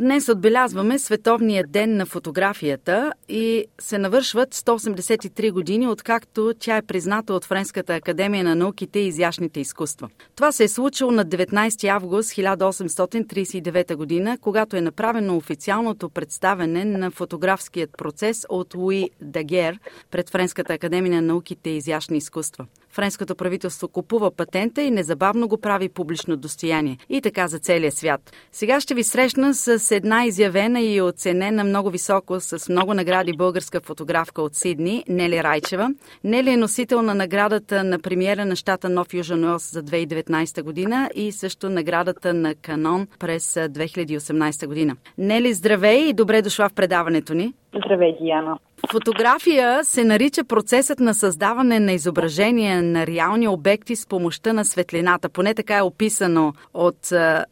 Днес отбелязваме Световния ден на фотографията и се навършват 183 години, откакто тя е призната от Френската академия на науките и изящните изкуства. Това се е случило на 19 август 1839 година, когато е направено официалното представене на фотографският процес от Луи Дагер пред Френската академия на науките и изящни изкуства. Френското правителство купува патента и незабавно го прави публично достояние. И така за целия свят. Сега ще ви срещна с една изявена и оценена много високо с много награди българска фотографка от Сидни, Нели Райчева. Нели е носител на наградата на премиера на щата Нов Южен Уелс за 2019 година и също наградата на Канон през 2018 година. Нели, здравей и добре дошла в предаването ни. Здравей, Диана. Фотография се нарича процесът на създаване на изображения на реални обекти с помощта на светлината. Поне така е описано от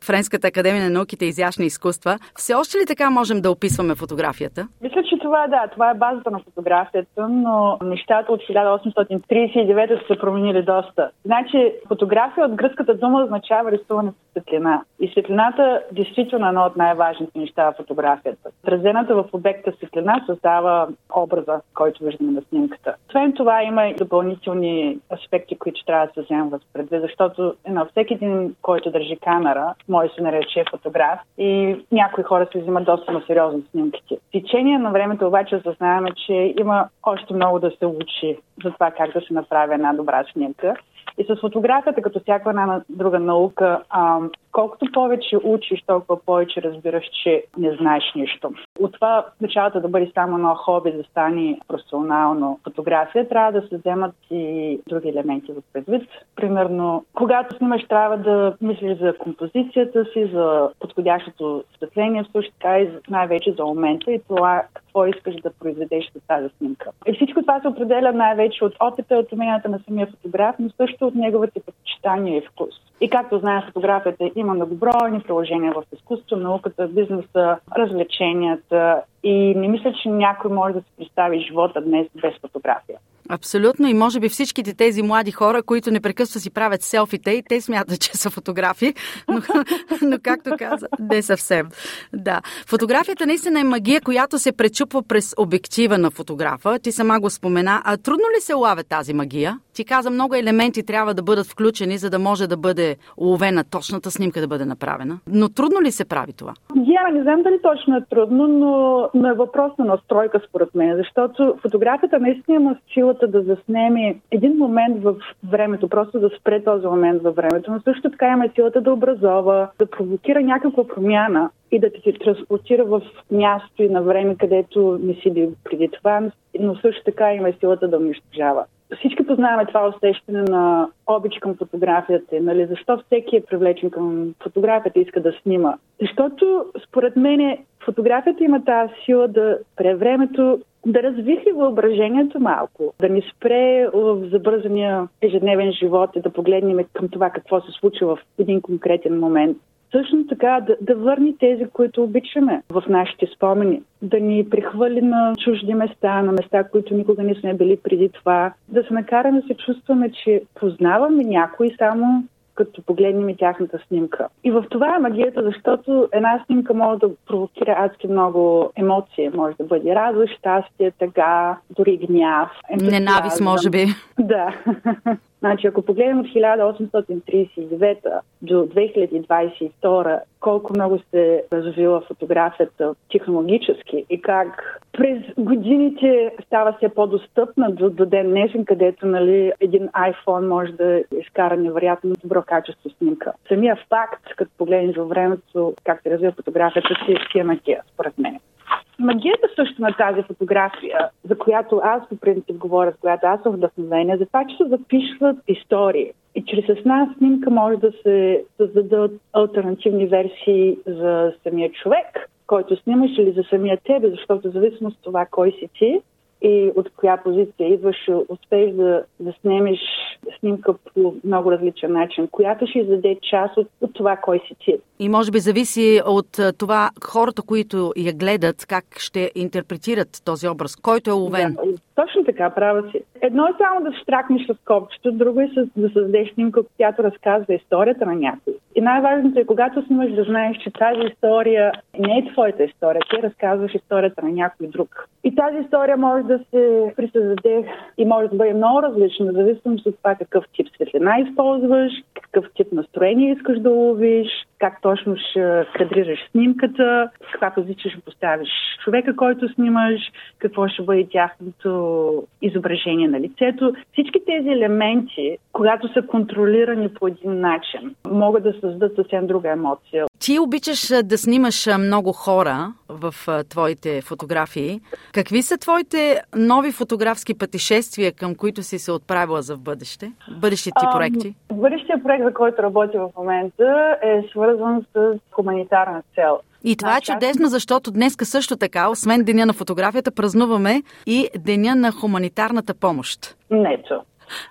Френската академия на науките и изящни изкуства. Все още ли така можем да описваме фотографията? Мисля, че това е да, това е базата на фотографията, но нещата от 1839 са се променили доста. Значи, фотография от гръцката дума означава рисуване с светлина. И светлината действително е едно от най-важните неща в фотографията. Отразената в обекта светлина създава образа, който виждаме на снимката. Освен това има и допълнителни аспекти, които трябва да се вземат предвид, защото на всеки един, който държи камера, може да се нарече фотограф и някои хора се взимат доста на сериозно снимките. В течение на времето обаче осъзнаваме, че има още много да се учи за това как да се направи една добра снимка. И с фотографията, като всяка една друга наука, а, колкото повече учиш, толкова повече разбираш, че не знаеш нищо. От това началото да бъде само едно хоби, да стане професионално фотография, трябва да се вземат и други елементи в предвид. Примерно, когато снимаш, трябва да мислиш за композицията си, за подходящото осветление, също така и най-вече за момента и това какво искаш да произведеш с тази снимка. И всичко това се определя най-вече от опита, от уменията на самия фотограф, но също от неговите предпочитания и вкус. И както знаем, фотографията има многобройни приложения в изкуство, науката, бизнеса, развлеченията и не мисля, че някой може да се представи живота днес без фотография. Абсолютно и може би всичките тези млади хора, които непрекъснато си правят селфите и те смятат, че са фотографи, но, но както каза, не съвсем. Да. Фотографията наистина е магия, която се пречупва през обектива на фотографа. Ти сама го спомена. А трудно ли се лавя тази магия? Ти каза, много елементи трябва да бъдат включени, за да може да бъде уловена точната снимка да бъде направена. Но трудно ли се прави това? Я не знам дали точно е трудно, но, е въпрос на настройка според мен, защото фотографията наистина има силата да заснеме един момент в времето, просто да спре този момент във времето, но също така има силата да образова, да провокира някаква промяна и да те транспортира в място и на време, където не си бил преди това, но също така има силата да унищожава всички познаваме това усещане на обич към фотографията. Нали? Защо всеки е привлечен към фотографията и иска да снима? Защото, според мен, фотографията има тази сила да пре времето, да развихи въображението малко, да ни спре в забързания ежедневен живот и да погледнем към това какво се случва в един конкретен момент също така да, да върни тези, които обичаме в нашите спомени, да ни прихвърли на чужди места, на места, които никога не сме били преди това, да се накараме да се чувстваме, че познаваме някой само като погледнем тяхната снимка. И в това е магията, защото една снимка може да провокира адски много емоции. Може да бъде радост, щастие, тъга, дори гняв. Ненавист, може би. Да. Значи, ако погледнем от 1839 до 2022, колко много се развила фотографията технологически и как през годините става все по-достъпна до, до ден днешен, където нали, един iPhone може да изкара невероятно добро качество снимка. Самия факт, като погледнеш във времето как се развива фотографията, си, си е магия, според мен. Магията също на тази фотография, за която аз по принцип говоря, с която аз съм вдъхновена, за това, че се запишват истории. И чрез една снимка може да се създадат альтернативни версии за самия човек, който снимаш или за самия тебе, защото в зависимост от това кой си ти и от коя позиция идваш, успееш да, да снимеш снимка по много различен начин, която ще издаде част от, от това кой си ти. И може би зависи от това хората, които я гледат, как ще интерпретират този образ, който е уловен. Да, точно така, права си. Едно е само да штракнеш с копчето, друго е да създадеш снимка, която разказва историята на някой. И най-важното е, когато снимаш, да знаеш, че тази история не е твоята история, ти разказваш историята на някой друг. И тази история може да се присъздаде и може да бъде много различна, зависимо от това какъв тип светлина използваш, какъв тип настроение искаш да ловиш, как точно ще кадрираш снимката, каква позиция ще поставиш човека, който снимаш, какво ще бъде тяхното изображение на лицето. Всички тези елементи, когато са контролирани по един начин, могат да създадат съвсем друга емоция. Ти обичаш да снимаш много хора в твоите фотографии. Какви са твоите нови фотографски пътешествия, към които си се отправила за в бъдеще? Бъдещите ти проекти? А, бъдещия проект, за който работя в момента, е свързан с хуманитарна цел. И това е чудесно, защото днес също така, освен Деня на фотографията, празнуваме и Деня на хуманитарната помощ. Нето.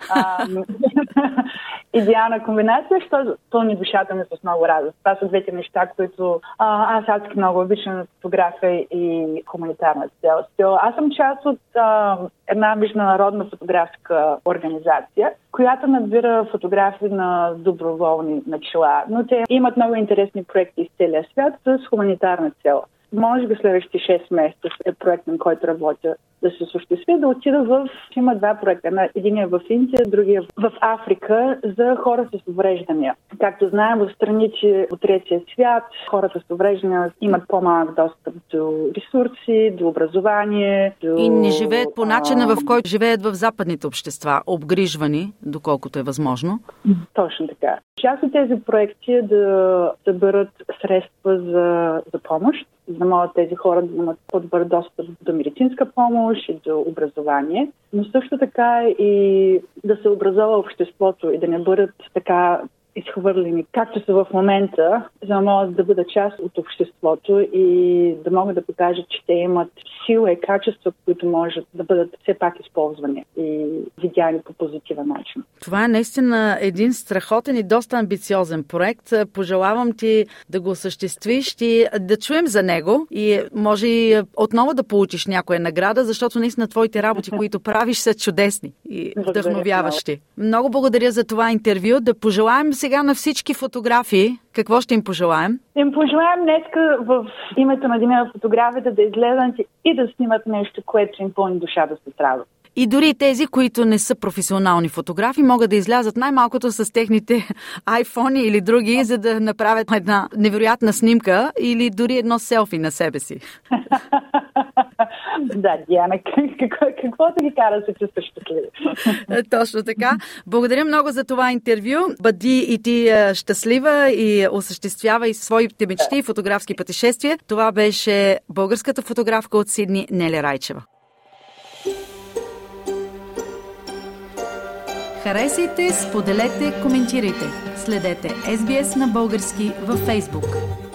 идеална комбинация, защото пълни душата ми с много радост. Това са двете неща, които а, аз адски много обичам фотография и хуманитарна цел. Аз съм част от а, една международна фотографска организация, която надбира фотографии на доброволни начала, но те имат много интересни проекти из целия свят с хуманитарна цел може би следващите 6 месеца е проект, на който работя да се осъществи, да отида в... Има два проекта. Един е в Индия, другия в Африка за хора с увреждания. Както знаем, в страните от третия свят хората с увреждания имат по-малък достъп до ресурси, до образование. До... И не живеят по начина, в който живеят в западните общества, обгрижвани, доколкото е възможно. Точно така. Част от тези проекти е да съберат средства за, за помощ, за да могат тези хора да имат по-добър достъп до медицинска помощ и до образование, но също така и да се образова обществото и да не бъдат така изхвърлени, както са в момента, за да могат да бъдат част от обществото и да могат да покажат, че те имат сила и качества, които може да бъдат все пак използвани и видяни по позитивен начин. Това е наистина един страхотен и доста амбициозен проект. Пожелавам ти да го осъществиш и да чуем за него и може и отново да получиш някоя награда, защото наистина твоите работи, които правиш, са чудесни и вдъхновяващи. Много благодаря за това интервю. Да пожелаем сега на всички фотографии. Какво ще им пожелаем? Им пожелаем днеска в името на Деня на фотографията да излезат и да снимат нещо, което им пълни душата с работа. И дори тези, които не са професионални фотографи, могат да излязат най-малкото с техните iPhone или други, за да направят една невероятна снимка или дори едно селфи на себе си. да, Диана, какво, какво да ги кара да се чувстваш щастливи? Точно така. Благодаря много за това интервю. Бъди и ти щастлива и осъществява и своите мечти и фотографски пътешествия. Това беше българската фотографка от Сидни Неля Райчева. Харесайте, споделете, коментирайте. Следете SBS на български във Facebook.